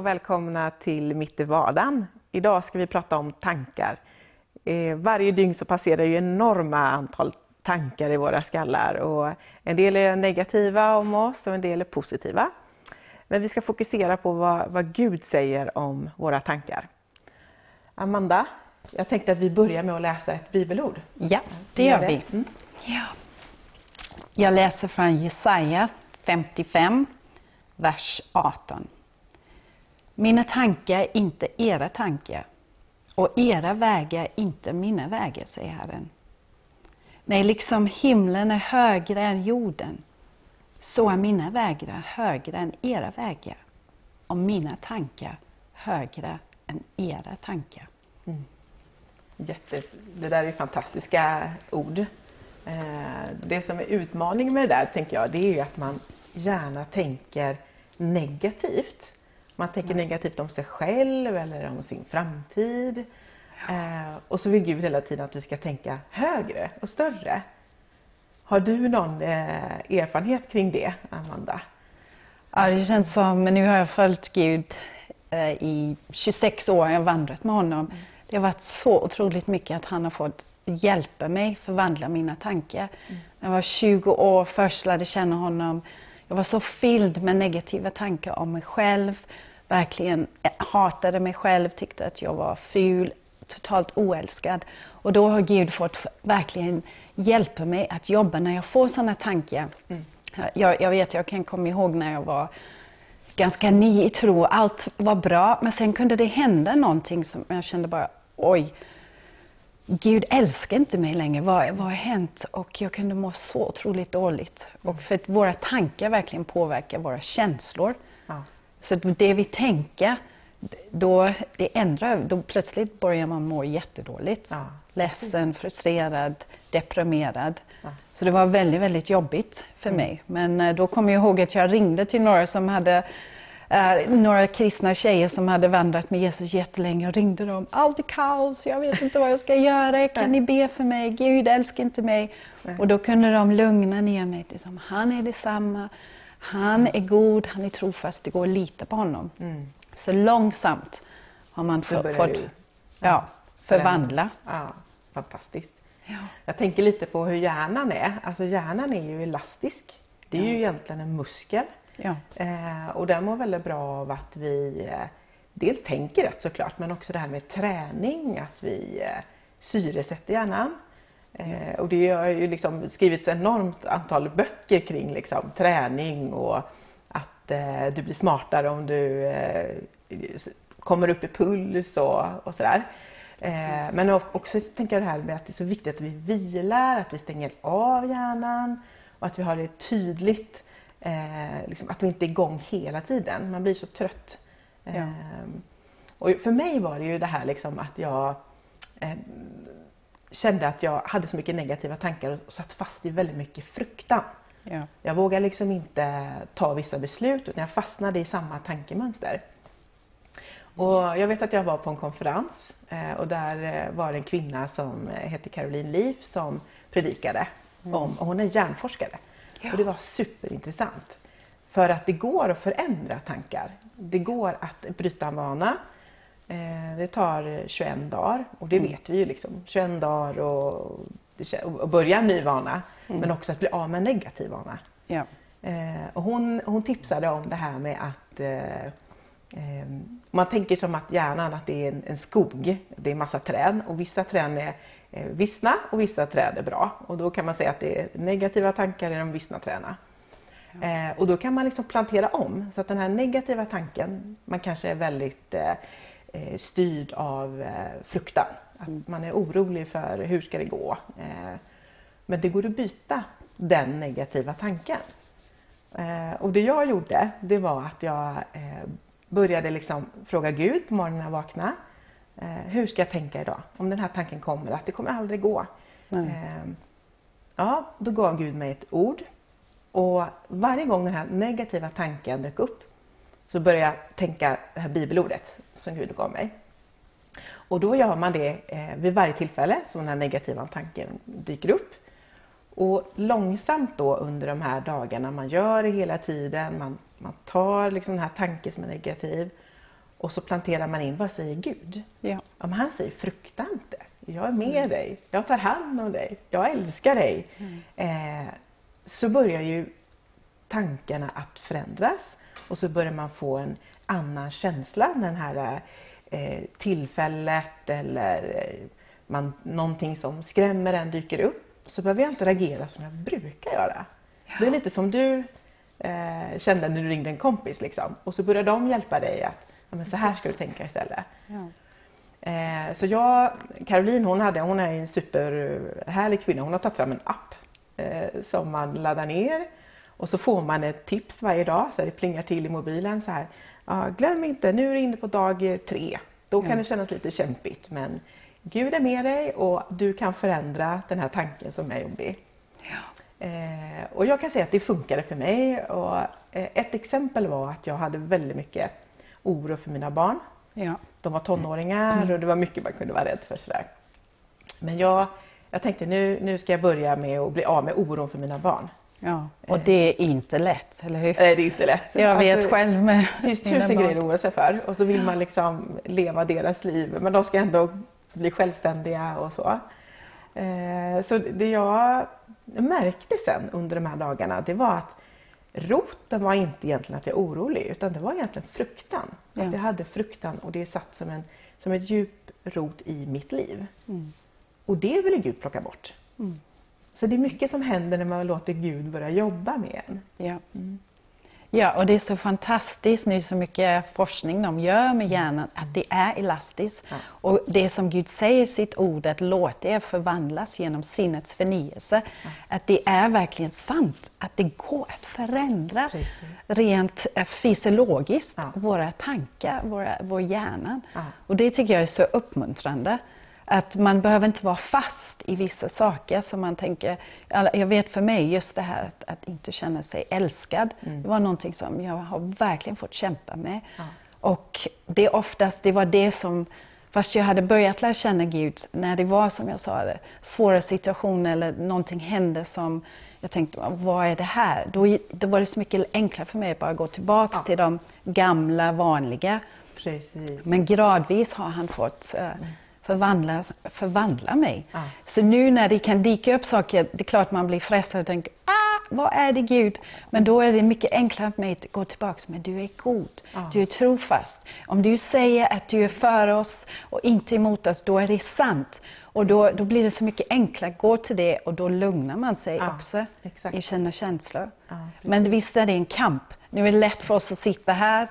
och välkomna till Mitt i vardagen. Idag ska vi prata om tankar. Eh, varje dygn så passerar ju enorma antal tankar i våra skallar och en del är negativa om oss och en del är positiva. Men vi ska fokusera på vad, vad Gud säger om våra tankar. Amanda, jag tänkte att vi börjar med att läsa ett bibelord. Ja, det gör vi. Mm. Ja. Jag läser från Jesaja 55, vers 18. Mina tankar är inte era tankar och era vägar är inte mina vägar, säger Herren. Nej, liksom himlen är högre än jorden, så är mina vägar högre än era vägar och mina tankar högre än era tankar. Mm. Jätte, det där är fantastiska ord. Eh, det som är utmaningen med det där, tänker jag, det är att man gärna tänker negativt. Man tänker mm. negativt om sig själv eller om sin framtid. Ja. Eh, och så vill Gud hela tiden att vi ska tänka högre och större. Har du någon eh, erfarenhet kring det, Amanda? Ja, det känns som, nu har jag följt Gud eh, i 26 år, jag har vandrat med honom. Mm. Det har varit så otroligt mycket att han har fått hjälpa mig förvandla mina tankar. Mm. När jag var 20 år först lärde känna honom, jag var så fylld med negativa tankar om mig själv, verkligen hatade mig själv, tyckte att jag var ful, totalt oälskad. Och då har Gud fått verkligen hjälpa mig att jobba när jag får sådana tankar. Mm. Jag, jag, vet, jag kan komma ihåg när jag var ganska ny i tro, allt var bra, men sen kunde det hända någonting som jag kände bara, oj, Gud älskar inte mig längre, vad, vad har hänt? Och jag kunde må så otroligt dåligt. Och för att våra tankar verkligen påverkar våra känslor. Så det vi tänker, då, det ändrar, då plötsligt börjar man må jättedåligt. Ja. Ledsen, frustrerad, deprimerad. Ja. Så det var väldigt, väldigt jobbigt för mm. mig. Men eh, då kommer jag ihåg att jag ringde till några som hade Uh, några kristna tjejer som hade vandrat med Jesus jättelänge och ringde dem. Allt är kaos, jag vet inte vad jag ska göra, kan ni be för mig? Gud älskar inte mig. Nej. Och då kunde de lugna ner mig. Liksom, han är detsamma, han är god, han är trofast, det går att lita på honom. Mm. Så långsamt har man fått ja, ja, förvandla. Ja, fantastiskt. Ja. Jag tänker lite på hur hjärnan är. Alltså hjärnan är ju elastisk. Det är ju egentligen en muskel. Eh, och den mår väldigt bra av att vi eh, dels tänker rätt såklart men också det här med träning, att vi eh, syresätter hjärnan. Eh, och det har ju liksom skrivits enormt antal böcker kring liksom, träning och att eh, du blir smartare om du eh, kommer upp i puls och, och sådär. Eh, men också tänker jag det här med att det är så viktigt att vi vilar, att vi stänger av hjärnan och att vi har det tydligt Eh, liksom att vi inte är igång hela tiden. Man blir så trött. Ja. Eh, och för mig var det ju det här liksom att jag kände att jag hade så mycket negativa tankar och satt fast i väldigt mycket fruktan. Ja. Jag vågade liksom inte ta vissa beslut utan jag fastnade i samma tankemönster. Och jag vet att jag var på en konferens eh, och där eh, var det en kvinna som heter Caroline Leaf som predikade mm. om, och hon är hjärnforskare. Ja. Och det var superintressant. För att det går att förändra tankar. Det går att bryta en vana. Eh, det tar 21 dagar och det mm. vet vi ju. Liksom. 21 dagar och, och börja en ny vana. Mm. Men också att bli av med en negativ vana. Ja. Eh, och hon, hon tipsade om det här med att eh, man tänker som att hjärnan att det är en, en, skog, det är massa träd och vissa träd är Eh, vissna och vissa träd är bra. Och då kan man säga att det är negativa tankar i de vissna träden. Ja. Eh, och då kan man liksom plantera om så att den här negativa tanken, man kanske är väldigt eh, eh styrd av eh, fruktan. Att mm. man är orolig för hur ska det gå. Eh, men det går att byta den negativa tanken. Eh, och det jag gjorde, det var att jag började liksom fråga Gud på morgonen när jag vaknade. Eh, hur ska jag tänka idag? Om den här tanken kommer, att det kommer aldrig gå. Eh, ja, då gav Gud mig ett ord. Och varje gång den här negativa tanken dök upp så började jag tänka det här bibelordet som Gud gav mig. Och då gör man det eh, vid varje tillfälle som den här negativa tanken dyker upp. Och långsamt då under de här dagarna, man gör det hela tiden, man, man tar liksom den här tanken som är negativ Och så planterar man in, vad säger Gud? Ja. Om han säger frukta inte, jag är med mm. dig, jag tar hand om dig, jag älskar dig. Mm. Eh, så börjar ju tankarna att förändras och så börjar man få en annan känsla när den här eh, tillfället eller eh, man, någonting som skrämmer en dyker upp. Så behöver jag inte reagera som jag brukar göra. Ja. Det är lite som du eh, kände när du ringde en kompis liksom. och så börjar de hjälpa dig att ja, men så här ska du tänka istället. Ja. Eh, så jag, Caroline hon, hade, hon är en superhärlig kvinna. Hon har tagit fram en app eh, som man laddar ner och så får man ett tips varje dag så det plingar till i mobilen så här. Glöm inte, nu är du inne på dag tre. Då kan mm. det kännas lite kämpigt men Gud är med dig och du kan förändra den här tanken som är jobbig. Ja. Eh, och jag kan säga att det funkade för mig. Och, eh, ett exempel var att jag hade väldigt mycket oro för mina barn. Ja. De var tonåringar mm. och det var mycket man kunde vara rädd för. Sådär. Men jag, jag tänkte nu, nu ska jag börja med att bli av med oron för mina barn. Ja, och det är inte lätt, eller hur? Nej, det är inte lätt. Jag vet alltså, själv med Det finns tusen grejer att oroa sig för och så vill man liksom leva deras liv men de ska ändå bli självständiga och så. Eh, så det jag märkte sen under de här dagarna det var att roten var inte egentligen att jag är orolig utan det var egentligen fruktan. Ja. Att jag hade fruktan och det är satt som en, som ett djup rot i mitt liv. Mm. Och det ville Gud plocka bort. Mm. Så det är mycket som händer när man låter Gud börja jobba med en. Ja. Mm. Ja, och det är så fantastiskt nu så mycket forskning de gör med hjärnan, att det är elastiskt. Ja. Och det som Gud säger i sitt ord, att låt er förvandlas genom sinnets förnyelse, ja. att det är verkligen sant, att det går att förändra Precis. rent eh, fysiologiskt ja. våra tankar, våra, vår hjärna. Och det tycker jag är så uppmuntrande. Att man behöver inte vara fast i vissa saker som man tänker, jag vet för mig just det här att, att inte känna sig älskad, mm. det var någonting som jag har verkligen fått kämpa med. Ja. Och det oftast, det var det som, fast jag hade börjat lära känna Gud, när det var som jag sa, svåra situationer eller någonting hände som jag tänkte, vad är det här? Då, då var det så mycket enklare för mig att bara gå tillbaks ja. till de gamla vanliga. Precis. Men gradvis har han fått uh, förvandla, förvandla mig. Ja. Så nu när det kan dyka upp saker, det är klart man blir frestad och tänker ah, vad är det Gud? Men då är det mycket enklare för mig att gå tillbaka, men du är god, ja. du är trofast. Om du säger att du är för oss och inte emot oss, då är det sant. Och då, då blir det så mycket enklare att gå till det och då lugnar man sig ja, också exakt. i sina känslor. men visst är det en kamp. Nu är det lätt för oss att sitta här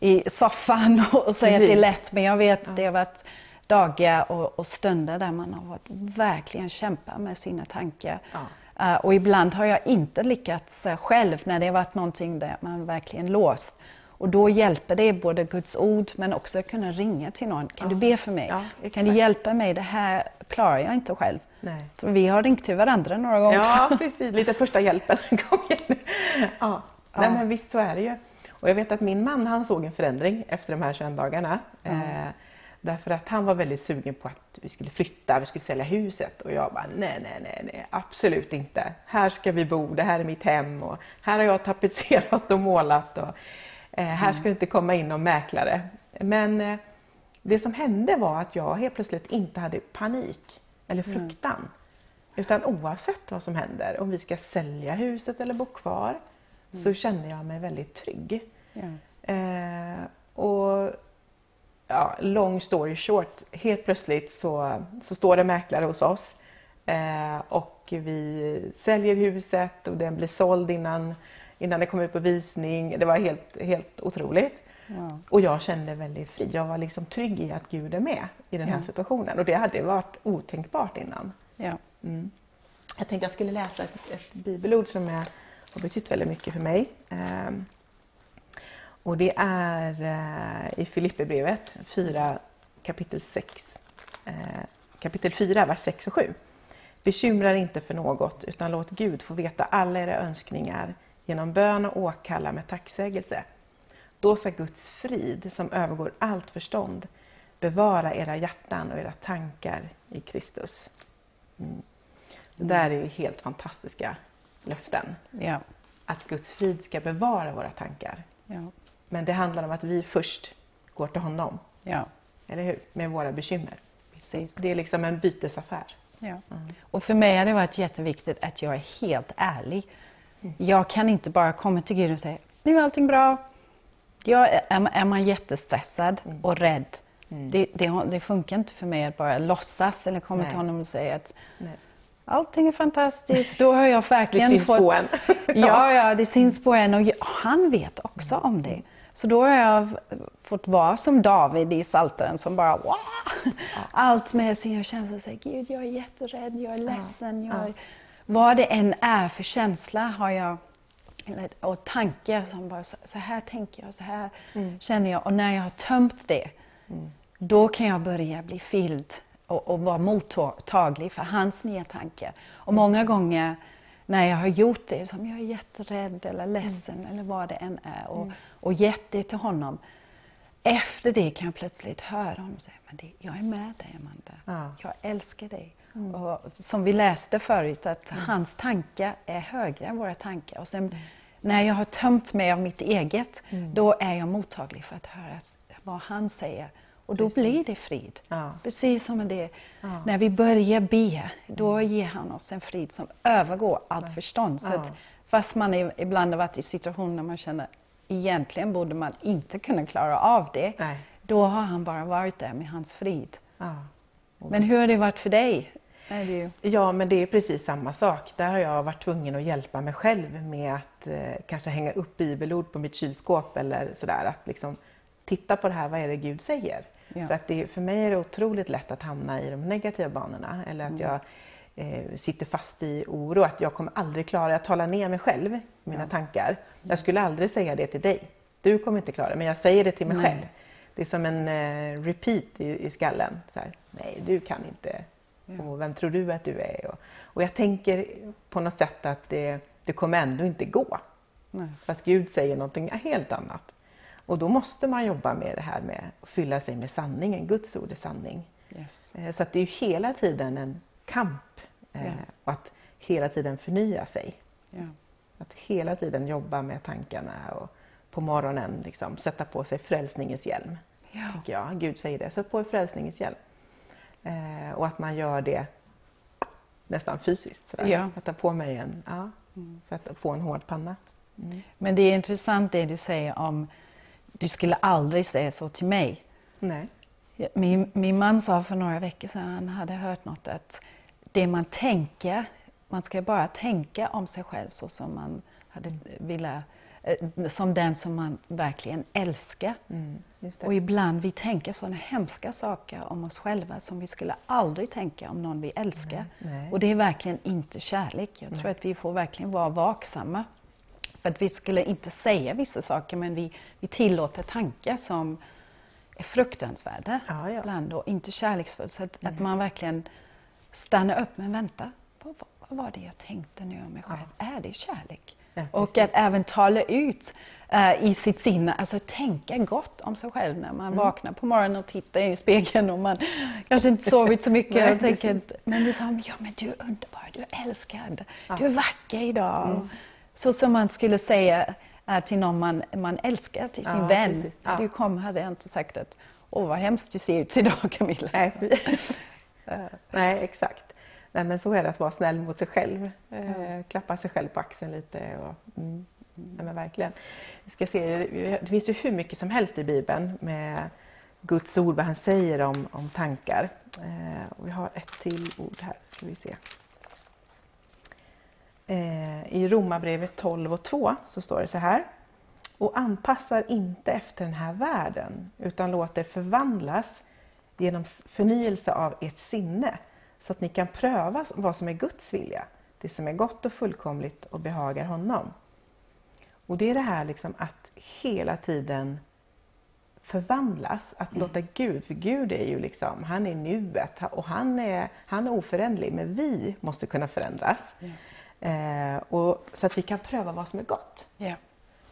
i soffan och säga Precis. att det är lätt, men jag vet att det har varit dagar och, och, stunder där man har varit, verkligen kämpat med sina tankar. Ja. Uh, och ibland har jag inte lyckats uh, själv när det har varit någonting där man verkligen låst. Och då hjälper det både Guds ord men också att kunna ringa till någon. Kan ja. du be för mig? Ja, kan du hjälpa mig? Det här klarar jag inte själv. Nej. Så vi har ringt till varandra några gånger Ja, också. precis. Lite första hjälpen. Ja. Nej, men visst så är det ju. Och jag vet att min man han såg en förändring efter de här 21 dagarna. Mm. Eh, Därför att han var väldigt sugen på att vi skulle flytta, vi skulle sälja huset och jag bara nej, nej, nej, nej, absolut inte. Här ska vi bo, det här är mitt hem och här har jag tapetserat och målat och eh, här mm. ska det inte komma in någon mäklare. Men eh, det som hände var att jag helt plötsligt inte hade panik eller mm. fruktan. Mm. Utan oavsett vad som händer, om vi ska sälja huset eller bo kvar, mm. så känner jag mig väldigt trygg. Eh, och ja, long story short, helt plötsligt så, så står det mäklare hos oss eh, och vi säljer huset och den blir såld innan, innan det kom ut på visning. Det var helt, helt otroligt. Ja. Och jag kände väldigt fri. Jag var liksom trygg i att Gud är med i den här ja. situationen och det hade varit otänkbart innan. Ja. Mm. Jag tänkte jag skulle läsa ett, ett bibelord som är, har betytt väldigt mycket för mig. Eh, och det är eh, i Filipperbrevet 4 kapitel 6. Eh, kapitel 4, vers 6 och 7. Bekymra er inte för något, utan låt Gud få veta alla era önskningar genom bön och åkalla med tacksägelse. Då ska Guds frid, som övergår allt förstånd, bevara era hjärtan och era tankar i Kristus. Mm. Det där är ju helt fantastiska löften. Ja. Att Guds frid ska bevara våra tankar. Ja. Men det handlar om att vi först går till honom. Ja. Eller hur? Med våra bekymmer. Precis. Det är liksom en bytesaffär. Ja. Mm. Och för mig har det varit jätteviktigt att jag är helt ärlig. Mm. Jag kan inte bara komma till Gud och säga nu är allting bra. Jag är, är man jättestressad mm. och rädd, mm. det, det, det, funkar inte för mig att bara låtsas eller komma Nej. till honom och säga att Nej. allting är fantastiskt. Då har jag verkligen det syns fått... på en. ja, ja, det syns på en och han vet också om det. Så då har jag fått vara som David i Psaltaren som bara wow! Allt med sina känslor säger Gud, jag är jätterädd, jag är ledsen. Jag är... Vad det än är för känsla har jag och tankar som bara så här tänker jag, så här mm. känner jag. Och när jag har tömt det, mm. då kan jag börja bli fylld och, och vara mottaglig för hans nya tankar. Och många gånger när jag har gjort det, som jag är jätterädd eller mm. ledsen mm. eller vad det än är och, mm. och gett det till honom. Efter det kan jag plötsligt höra honom säga, men det, jag är med dig Amanda, ja. jag älskar dig. Mm. Och, som vi läste förut, att mm. hans tankar är högre än våra tankar. Och sen, när jag har tömt mig av mitt eget, mm. då är jag mottaglig för att höra vad han säger. Och då Precis. blir det frid. Ja. Precis som det ja. när vi börjar be, då mm. ger han oss en frid som övergår allt förstånd. Så att, fast man ibland har varit i situationer där man känner egentligen borde man inte kunna klara av det. Nej. Då har han bara varit där med hans frid. Men hur har det varit för dig? Ja, men det är precis samma sak. Där har jag varit tvungen att hjälpa mig själv med att eh, kanske hänga upp bibelord på mitt kylskåp eller sådär. Att liksom titta på det här, vad är det Gud säger? Ja. För, att det, för mig är det otroligt lätt att hamna i de negativa banorna eller att mm. jag eh, sitter fast i oro, att jag kommer aldrig klara, jag talar ner mig själv, mina ja. tankar. Jag skulle aldrig säga det till dig. Du kommer inte klara det, men jag säger det till mig Nej. själv. Det är som en eh, repeat i, i skallen. Så här, Nej, du kan inte Ja. Och vem tror du att du är? Och, och jag tänker på något sätt att det, det kommer ändå inte gå. Nej. Fast Gud säger någonting helt annat. Och då måste man jobba med det här med att fylla sig med sanningen. Guds ord är sanning. Yes. Eh, så att det är hela tiden en kamp. Ja. Och att hela tiden förnya sig. Ja. Att hela tiden jobba med tankarna och på morgonen liksom, sätta på sig frälsningens hjälm. Ja. jag. Gud säger det, sätt på er frälsningens hjälm. Eh, och att man gör det nästan fysiskt. Sådär. Ja. Att ta på mig en, ja, mm. för att få en hård panna. Mm. Men det är intressant det du säger om, du skulle aldrig säga så till mig. Nej. Min, min man sa för några veckor sedan, han hade hört något att det man tänker, man ska bara tänka om sig själv så som man hade velat Eh, som den som man verkligen älskar. Mm, och ibland vi tänker sådana hemska saker om oss själva som vi skulle aldrig tänka om någon vi älskar. Nej, nej. Och det är verkligen inte kärlek. Jag tror nej. att vi får verkligen vara vaksamma. För att vi skulle inte säga vissa saker men vi, vi tillåter tankar som är fruktansvärda ja, ja. ibland och inte kärleksfulla. Så att, att, man verkligen stannar upp, men vänta, vad, vad var det jag tänkte nu om mig själv? Ja. Är det kärlek? Och att även tala ut uh, i sitt sinne, alltså tänka gott om sig själv när man mm. vaknar på morgonen och tittar i spegeln och man kanske inte sovit så mycket Nej, och tänker men du sa, ja men du är underbar, du är älskad, du är vacker idag. Mm. Så som man skulle säga till någon man, man älskar, till sin ja, vän. Ja. Du kom hade jag inte sagt att åh vad hemskt du ser ut idag Camilla. Nej, Nej exakt. Nej, men så är det att vara snäll mot sig själv. Eh, klappa sig själv på axeln lite. Och, mm, nej, men verkligen. Vi ska se, det finns ju hur mycket som helst i Bibeln med Guds ord, vad han säger om, om tankar. Eh, och vi har ett till ord här, ska vi se. Eh, I Romarbrevet 12 och 2 så står det så här. Och anpassar inte efter den här världen utan låt er förvandlas genom förnyelse av ert sinne så att ni kan pröva vad som är Guds vilja, det som är gott och fullkomligt och behagar honom. Och det är det här liksom att hela tiden förvandlas, att mm. låta Gud, för Gud är ju liksom, han är nuet och han är, han är oföränderlig, men vi måste kunna förändras. Yeah. Eh, och, så att vi kan pröva vad som är gott. Yeah.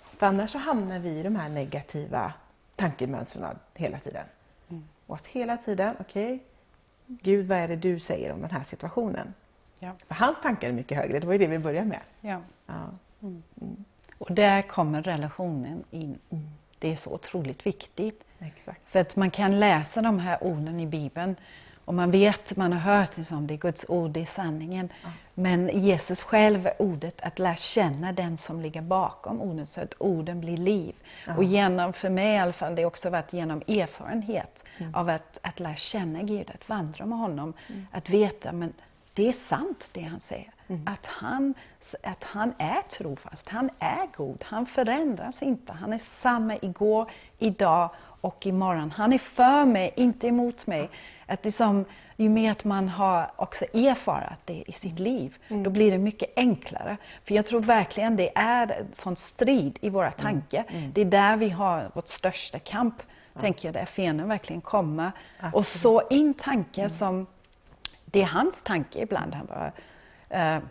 För annars så hamnar vi i de här negativa tankemönstren hela tiden. Mm. Och att hela tiden, okej, okay, Gud, vad är det du säger om den här situationen? Ja. För hans tankar är mycket högre, det var ju det vi började med. Ja. ja. Mm. Mm. Och där kommer relationen in. Mm. Det är så otroligt viktigt. Exakt. För att man kan läsa de här orden i Bibeln och man vet, man har hört liksom, det är Guds ord, det är sanningen. Ja. Men Jesus själv är ordet, att lära känna den som ligger bakom orden så att orden blir liv. Ja. Och genom, för mig i alla fall, det har också varit genom erfarenhet mm. av att, att lära känna Gud, att vandra med honom. Mm. Att veta, men det är sant det han säger. Mm. Att, han, att han är trofast, han är god, han förändras inte. Han är samma igår, idag och imorgon. Han är för mig, inte emot mig. Att liksom, ju mer att man har också erfarat det i sitt liv, mm. då blir det mycket enklare. För jag tror verkligen det är en sån strid i våra mm. tankar. Mm. Det är där vi har vårt största kamp, ja. tänker jag, där fienden verkligen kommer Absolut. och så in tankar mm. som, det är hans tanke ibland. Han bara, uh,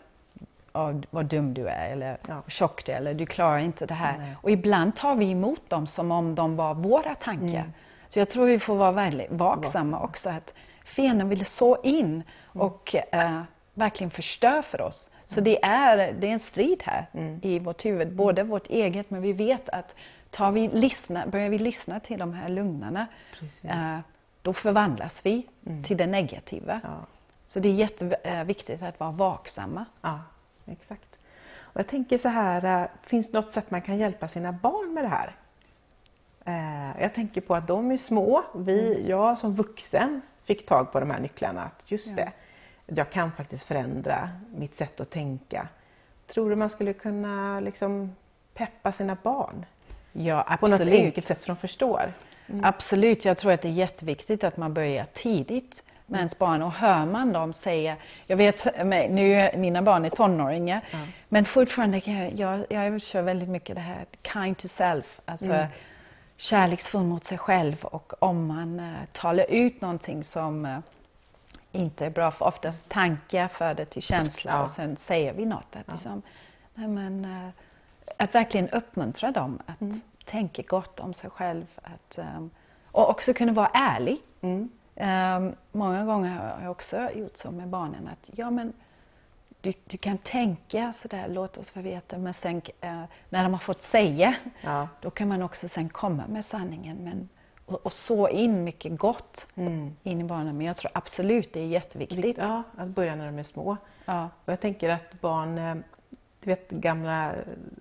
oh, vad dum du är eller ja. tjock du är eller du klarar inte det här. Nej. Och ibland tar vi emot dem som om de var våra tankar. Mm. Så jag tror vi får vara väldigt vaksamma också. Att fienden vill så in mm. och uh, verkligen förstör för oss. Så mm. det är, det är en strid här mm. i vårt huvud, både vårt eget men vi vet att tar vi lyssna, börjar vi lyssna till de här lugnarna uh, då förvandlas vi mm. till det negativa. Ja. Så det är jätteviktigt att vara vaksamma. Ja, exakt. Och jag tänker så här, äh, finns det något sätt man kan hjälpa sina barn med det här? Äh, jag tänker på att de är små. Vi, mm. Jag som vuxen fick tag på de här nycklarna. Att just ja. det, jag kan faktiskt förändra mitt sätt att tänka. Tror du man skulle kunna liksom peppa sina barn? Ja, absolut. På något enkelt sätt så de förstår? Mm. Absolut, jag tror att det är jätteviktigt att man börjar tidigt med ens barn och hör man dem säga, jag vet, nu är mina barn är tonåringar, mm. men fortfarande jag, jag kör väldigt mycket det här kind to self, alltså mm. Kärleksfull mot sig själv och om man uh, talar ut någonting som uh, inte är bra, för oftast tankar föder till känsla ja. och sen säger vi något. Att, ja. liksom, nej men, uh, att verkligen uppmuntra dem att mm. tänka gott om sig själv att, um, och också kunna vara ärlig. Mm. Um, många gånger har jag också gjort så med barnen att ja, men du, du kan tänka sådär, låt oss få veta, men sen uh, när de har fått säga, ja. då kan man också sen komma med sanningen. Men, och, och så in mycket gott mm. in i barnen. Men jag tror absolut det är jätteviktigt. Ja, att börja när de är små. Ja. Och jag tänker att barn eh, du vet gamla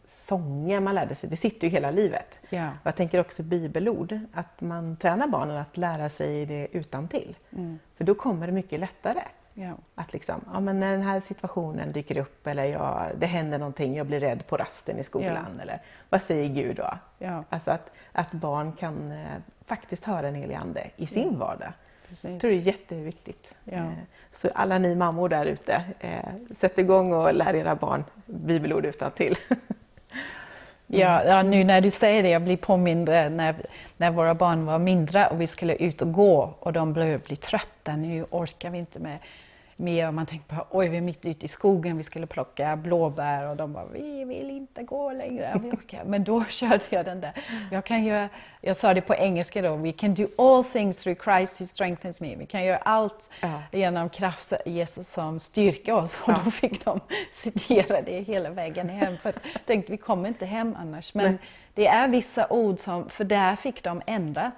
sånger man lärde sig, det sitter ju hela livet. Ja. Och jag tänker också bibelord, att man tränar barnen att lära sig det utan till. Mm. För då kommer det mycket lättare. Ja. Att liksom, ja, men när den här situationen dyker upp eller jag, det händer någonting, jag blir rädd på rasten i skolan. Ja. Eller vad säger Gud då? Ja. Alltså att, att barn kan eh, faktiskt höra en helig ande i sin vardag. Precis. Jag tror det är jätteviktigt. Eh, så alla ni mammor där ute, eh, sätt igång och lär era barn bibelord utan till. Ja, ja, nu när du säger det, jag blir påmind när, när våra barn var mindre och vi skulle ut och gå och de började bli trötta. Nu orkar vi inte med mer. Man tänkte på oj, vi är mitt ute i skogen, vi skulle plocka blåbär och de bara, vi vill inte gå längre. Men då körde jag den där. Jag, kan göra, jag sa det på engelska då, we can do all things through Christ who strengthens me. Vi kan göra allt ja. genom kraft Jesus som styrker oss. Och då fick de citera det hela vägen hem. För jag tänkte, vi kommer inte hem annars. Men Nej. det är vissa ord som, för där fick de ändra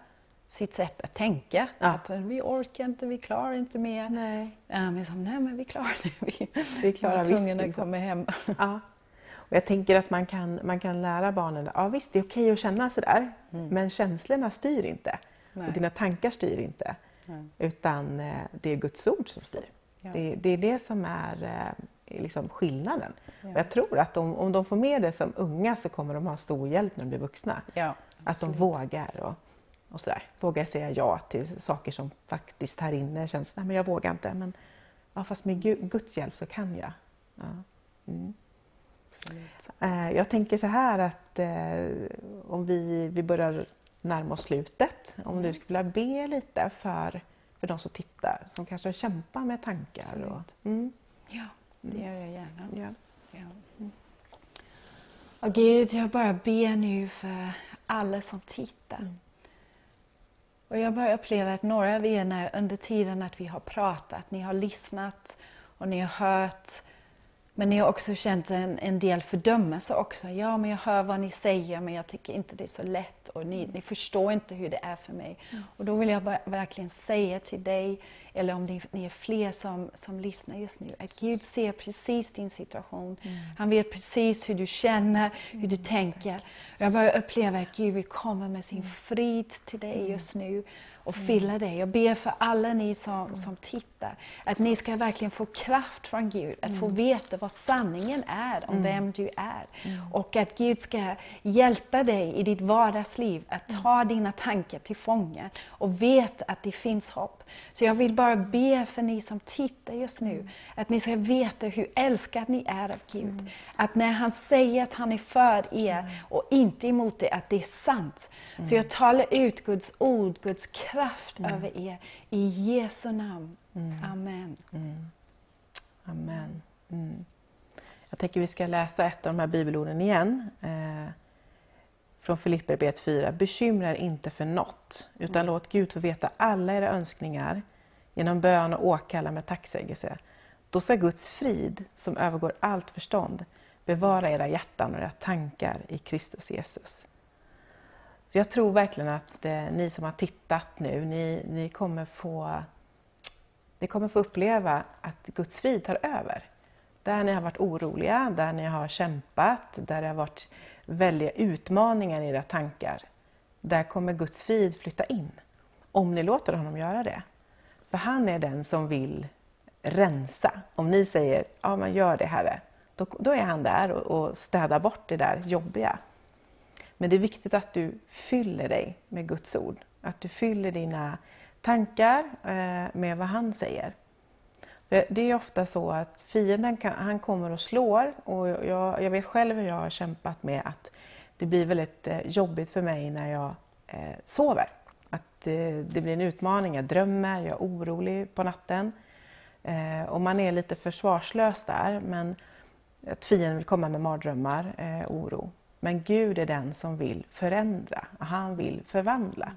sitt sätt att tänka. Ja. Att vi orkar inte, vi klarar inte mer. Nej. Um, sa, nej men vi klarar det. Vi, vi klarar visst. Tvungna liksom. komma hem. Ja. Och jag tänker att man kan, man kan lära barnen, ja visst det är okej att känna sådär, mm. men känslorna styr inte. Och dina tankar styr inte. Nej. Utan eh, det är Guds ord som styr. Ja. Det, det, är det som är eh, liksom skillnaden. Ja. Och jag tror att om, om de får med det som unga så kommer de ha stor hjälp när de blir vuxna. Ja, att de vågar. Och, och sådär. Vågar säga ja till saker som faktiskt här inne känns, nej men jag vågar inte. Men ja, fast med Guds hjälp så kan jag. Ja. Mm. Eh, jag tänker så här att eh, om vi, vi börjar närma oss slutet, om mm. du skulle vilja be lite för, för de som tittar, som kanske kämpar med tankar. Och, mm. Ja, det gör jag gärna. Ja. Ja. Mm. Och Gud, jag bara ber nu för alla som tittar. Och jag bara upplever att några av er när, under tiden att vi har pratat, ni har lyssnat och ni har hört men ni har också känt en, en del fördömelse också. Ja, men jag hör vad ni säger men jag tycker inte det är så lätt och ni, ni förstår inte hur det är för mig. Mm. Och då vill jag bara, verkligen säga till dig, eller om ni, ni är fler som, som lyssnar just nu, att Gud ser precis din situation. Mm. Han vet precis hur du känner, hur du mm. tänker. Jag bara upplever att Gud vill komma med sin mm. frid till dig mm. just nu och fylla dig. Jag ber för alla ni som, som tittar, att ni ska verkligen få kraft från Gud, att få veta vad sanningen är om vem du är. Och att Gud ska hjälpa dig i ditt vardagsliv att ta dina tankar till fånga och vet att det finns hopp. Så jag vill bara be för ni som tittar just nu, att ni ska veta hur älskad ni är av Gud. Att när han säger att han är för er och inte emot er, att det är sant. Så jag talar ut Guds ord, Guds kraft kraft mm. över er. I Jesu namn. Mm. Amen. Mm. Amen. Mm. Jag tänker vi ska läsa ett av de här bibelorden igen. Eh, från Filipperbrevet 4. Bekymra er inte för något, utan låt Gud få veta alla era önskningar genom bön och åkalla med tacksägelse. Då ska Guds frid, som övergår allt förstånd, bevara era hjärtan och era tankar i Kristus Jesus. Så jag tror verkligen att eh, ni som har tittat nu, ni, ni, kommer få, ni kommer få uppleva att Guds frid tar över. Där ni har varit oroliga, där ni har kämpat, där det har varit väldiga utmaningar i era tankar. Där kommer Guds frid flytta in. Om ni låter honom göra det. För han är den som vill rensa. Om ni säger, ja men gör det Herre, då, då är han där och, och städar bort det där jobbiga. Men det är viktigt att du fyller dig med Guds ord. Att du fyller dina tankar eh, med vad han säger. Det är ofta så att fienden kan, han kommer och slår och jag, jag vet själv hur jag har kämpat med att det blir väldigt eh, jobbigt för mig när jag eh, sover. Att eh, det blir en utmaning, jag drömmer, jag är orolig på natten. och man är lite försvarslös där men att fienden vill komma med mardrömmar, oro. Men Gud är den som vill förändra och han vill förvandla.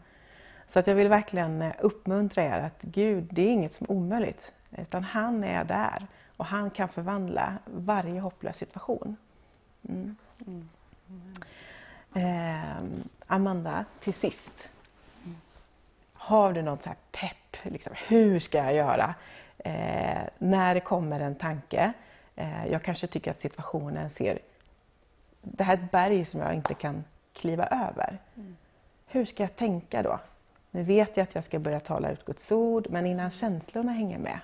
Så att jag vill verkligen eh, uppmuntra er att Gud, det är inget som är omöjligt. Utan han är där och han kan förvandla varje hopplös situation. Mm. Mm. Eh, Amanda, till sist. Har du något så pepp? Liksom, hur ska jag göra? Eh, när det kommer en tanke. Eh, jag kanske tycker att situationen ser det här är ett berg som jag inte kan kliva över. Mm. Hur ska jag tänka då? Nu vet jag att jag ska börja tala ut Guds ord, men innan känslorna hänger med.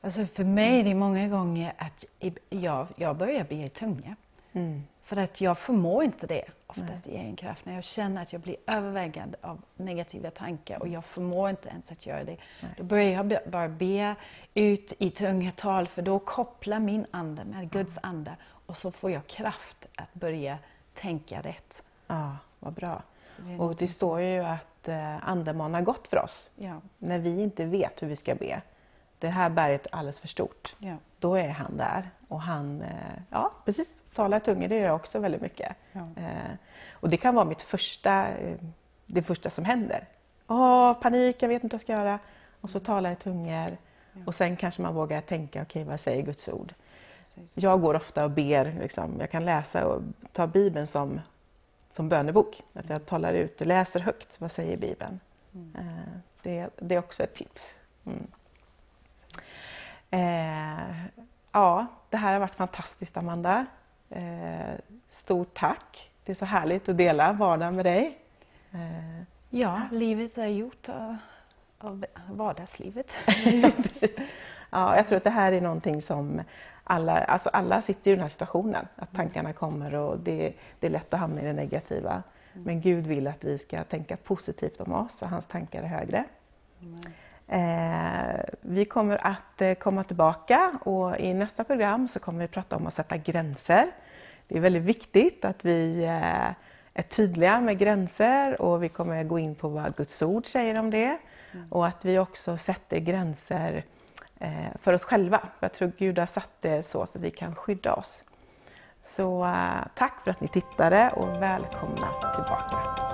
Alltså för mig är det många gånger att jag, jag börjar be i tunga. Mm. För att jag förmår inte det oftast Nej. i egen kraft. När jag känner att jag blir övervägad av negativa tankar och jag förmår inte ens att göra det. Nej. Då börjar jag bara be ut i tunga tal för då kopplar min ande med Guds ande och så får jag kraft att börja tänka rätt. Ja, vad bra. Det och det står ju att eh, Anden manar gott för oss. Ja. När vi inte vet hur vi ska be. Det här berget är alldeles för stort. Ja. Då är han där. Och han, eh, ja precis, talar tungor, det gör jag också väldigt mycket. Ja. Eh, och det kan vara mitt första, det första som händer. Åh, panik, jag vet inte vad jag ska göra. Och så talar jag tungor. Och sen kanske man vågar tänka, okej okay, vad säger Guds ord? Jag går ofta och ber, liksom, jag kan läsa och ta Bibeln som, som bönebok. Att jag talar ut och läser högt, vad säger Bibeln? Mm. Eh, det, det, är också ett tips. Mm. Eh, ja, det här har varit fantastiskt Amanda. Eh, stort tack! Det är så härligt att dela vardagen med dig. Eh, ja, livet är gjort av, av vardagslivet. ja, precis. ja, jag tror att det här är någonting som alla, alltså alla sitter i den här situationen, att tankarna kommer och det, det är lätt att hamna i det negativa. Men Gud vill att vi ska tänka positivt om oss och hans tankar är högre. Eh, vi kommer att eh, komma tillbaka och i nästa program så kommer vi prata om att sätta gränser. Det är väldigt viktigt att vi eh, är tydliga med gränser och vi kommer gå in på vad Guds ord säger om det. Mm. Och att vi också sätter gränser Eh, Eh, för oss själva. Jag tror Gud har satt det så att vi kan skydda oss. Så eh, tack för att ni tittade och välkomna tillbaka.